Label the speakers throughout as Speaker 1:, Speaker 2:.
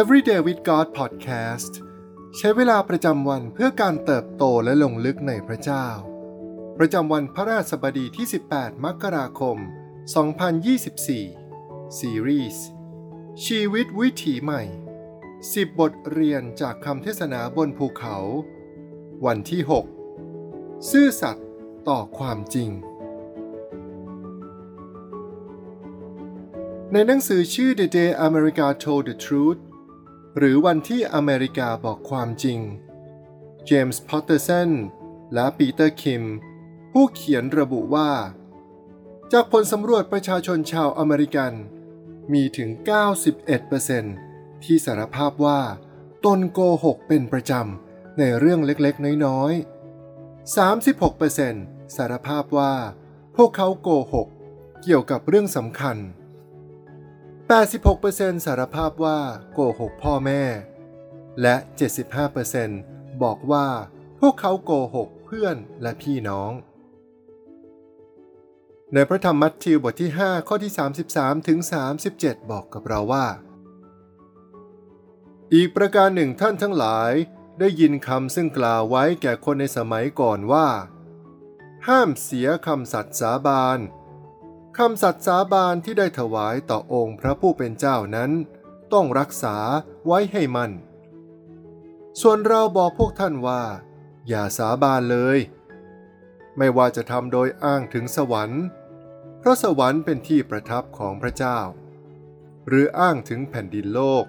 Speaker 1: Everyday with God Podcast ใช้เวลาประจำวันเพื่อการเติบโตและลงลึกในพระเจ้า ประจำวันพระราชบดีที่ 18 มกราคม 2024 ซีรีส์ชีวิตวิถีใหม่ 10 บทเรียนจากคำเทศนาบนภูเขา วันที่ 6 ซื่อสัตย์ต่อความจริง ในหนังสือชื่อ The Day America Told the Truth หรือวันที่อเมริกาบอกความจริง เจมส์ แพตเตอร์สัน และปีเตอร์ คิม ผู้เขียนระบุว่า จากผลสำรวจประชาชนชาวอเมริกัน มีถึง 91%ที่สารภาพว่า ตนโกหกเป็นประจำ ในเรื่องเล็กๆ น้อยๆ 36%สารภาพว่า พวกเขาโกหก เกี่ยวกับเรื่องสำคัญ 86%สารภาพว่าโกหกพ่อแม่ และ 75%บอกว่าพวกเขาโกหกเพื่อนและพี่น้อง ในพระธรรมมัทธิวบทที่ 5 ข้อที่ 33 ถึง 37 บอกกับเราว่า อีกประการหนึ่งท่านทั้งหลายได้ยินคำซึ่งกล่าวไว้แก่คนในสมัยก่อนว่า ห้ามเสียคำสัตย์สาบาน คำสัตย์สาบานที่ได้ถวายต่อองค์พระผู้เป็นเจ้านั้น ต้องรักษาไว้ให้มัน่น ส่วนเราบอกพวกท่านว่า อย่าสาบานเลย ไม่ว่าจะทำโดยอ้างถึงสวรรค์ เพราะสวรรค์เป็นที่ประทับของพระเจ้า หรืออ้างถึงแผ่นดินโลก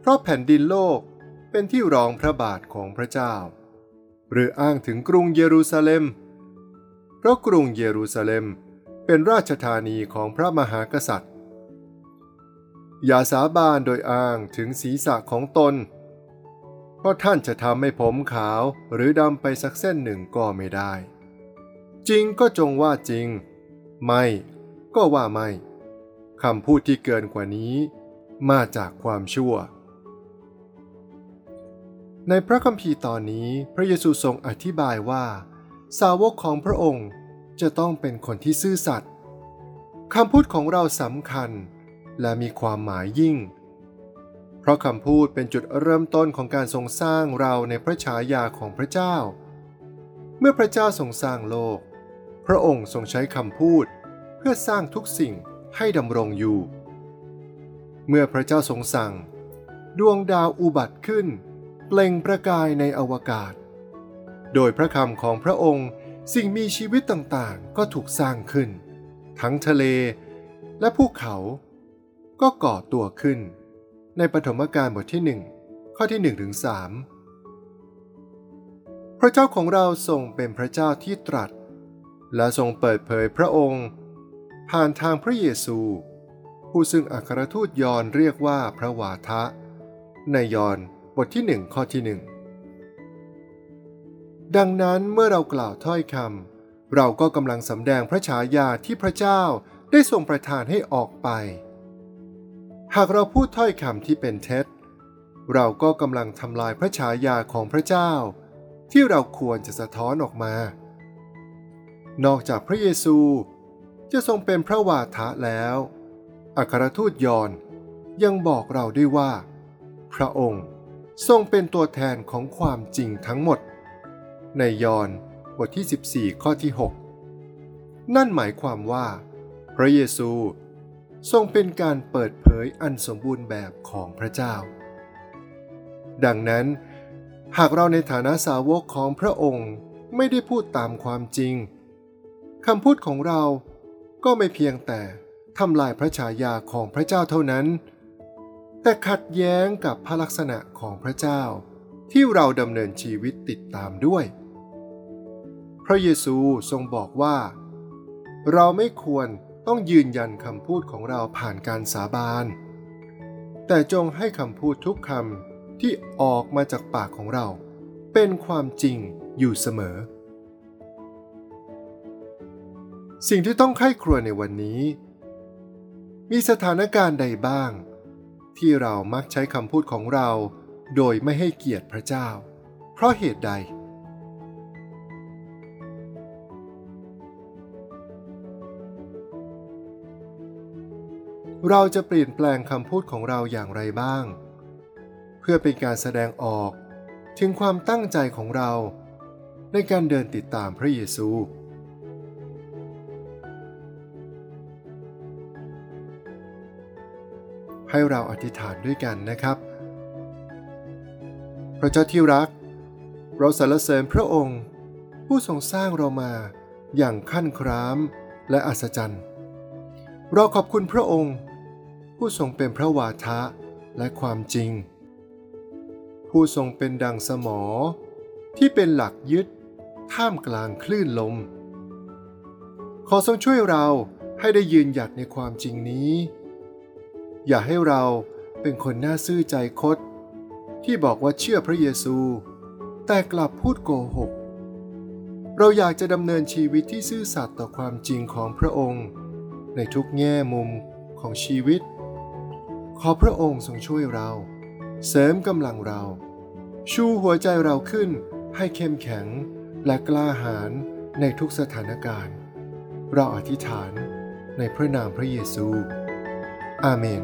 Speaker 1: เพราะแผ่นดินโลกเป็นที่รองพระบาทของพระเจ้า หรืออ้างถึงกรุงเยรูซาเล็ม เพราะกรุงเยรูซาเล็มเเป็นราชธานีของพระมหากษัตริย์ อย่าสาบานโดยอ้างถึงศีรษะของตน เพราะท่านจะทำให้ผมขาวหรือดำไปสักเส้นหนึ่งก็ไม่ได้ จริงก็จงว่าจริง ไม่ก็ว่าไม่คำพูดที่เกินกว่านี้มาจากความชั่ว ในพระคัมภีร์ตอนนี้พระเยซูทรงอธิบายว่า สาวกของพระองค์ จะต้องเป็นคนที่ซื่อสัตย์คำพูดของเราสำคัญและมีความหมายยิ่ง เพราะคำพูดเป็นจุดเริ่มต้นของการทรงสร้างเราในพระฉายาของพระเจ้า เมื่อพระเจ้าทรงสร้างโลก พระองค์ทรงใช้คำพูดเพื่อสร้างทุกสิ่งให้ดำรงอยู่ เมื่อพระเจ้าทรงสั่ง ดวงดาวอุบัติขึ้น เปล่งประกายในอวกาศ โดยพระคำของพระองค์ สิ่งมีชีวิตต่างๆ ก็ถูกสร้างขึ้น ทั้งทะเลและภูเขา ก็ก่อตัวขึ้น ในปฐมกาลบทที่หนึ่งข้อที่1ถึง3พระเจ้าของเราทรงเป็นพระเจ้าที่ตรัส และทรงเปิดเผยพระองค์ ผ่านทางพระเยซู ผู้ซึ่งอัครทูตยอนเรียกว่าพระวาทะ ในยอนบทที่หนึ่งข้อที่หนึ่ง ดังนั้นเมื่อเรากล่าวถ้อยคำเราก็กำลังสำแดงพระฉายาที่พระเจ้าได้ทรงประทานให้ออกไป หากเราพูดถ้อยคำที่เป็นเท็จ เราก็กำลังทำลายพระฉายาของพระเจ้า ที่เราควรจะสะท้อนออกมา นอกจากพระเยซูจะทรงเป็นพระวาทะแล้ว อัครทูตยอนยังบอกเราด้วยว่า พระองค์ทรงเป็นตัวแทนของความจริงทั้งหมด ในยอห์นบทที่ 14 ข้อที่ 6 นั่นหมายความว่า พระเยซูทรงเป็นการเปิดเผยอันสมบูรณ์แบบของพระเจ้า ดังนั้น หากเราในฐานะสาวกของพระองค์ไม่ได้พูดตามความจริงคำพูดของเราก็ไม่เพียงแต่ทำลายพระฉายาของพระเจ้าเท่านั้น แต่ขัดแย้งกับพระลักษณะของพระเจ้าที่เราดำเนินชีวิตติดตามด้วย พระเยซูทรงบอกว่า เราไม่ควรต้องยืนยันคำพูดของเราผ่านการสาบาน แต่จงให้คำพูดทุกคำที่ออกมาจากปากของเรา เป็นความจริงอยู่เสมอ สิ่งที่ต้องไข้ครัวในวันนี้ มีสถานการณ์ใดบ้าง ที่เรามักใช้คำพูดของเรา โดยไม่ให้เกียรติพระเจ้า เพราะเหตุใด เราจะเปลี่ยนแปลงคำพูดของเราอย่างไรบ้าง เพื่อเป็นการแสดงออกถึงความตั้งใจของเรา ในการเดินติดตามพระเยซู ให้เราอธิษฐานด้วยกันนะครับ พระเจ้าที่รัก เราสรรเสริญพระองค์ ผู้ทรงสร้างเรามาอย่างขั้นครามและอัศจรรย์ เราขอบคุณพระองค์ ผู้ทรงเป็นพระวาทะและความจริง ผู้ทรงเป็นดังสมอ ที่เป็นหลักยึดท่ามกลางคลื่นลม ขอทรงช่วยเราให้ได้ยืนหยัดในความจริงนี้ อย่าให้เราเป็นคนหน้าซื่อใจคดที่บอกว่าเชื่อพระเยซู แต่กลับพูดโกหก เราอยากจะดำเนินชีวิตที่ซื่อสัตย์ต่อความจริงของพระองค์ ในทุกแง่มุมของชีวิต ขอพระองค์ทรงช่วยเรา เสริมกำลังเรา ชูหัวใจเราขึ้นให้เข้มแข็งและกล้าหาญในทุกสถานการณ์ เราอธิษฐานในพระนามพระเยซู อาเมน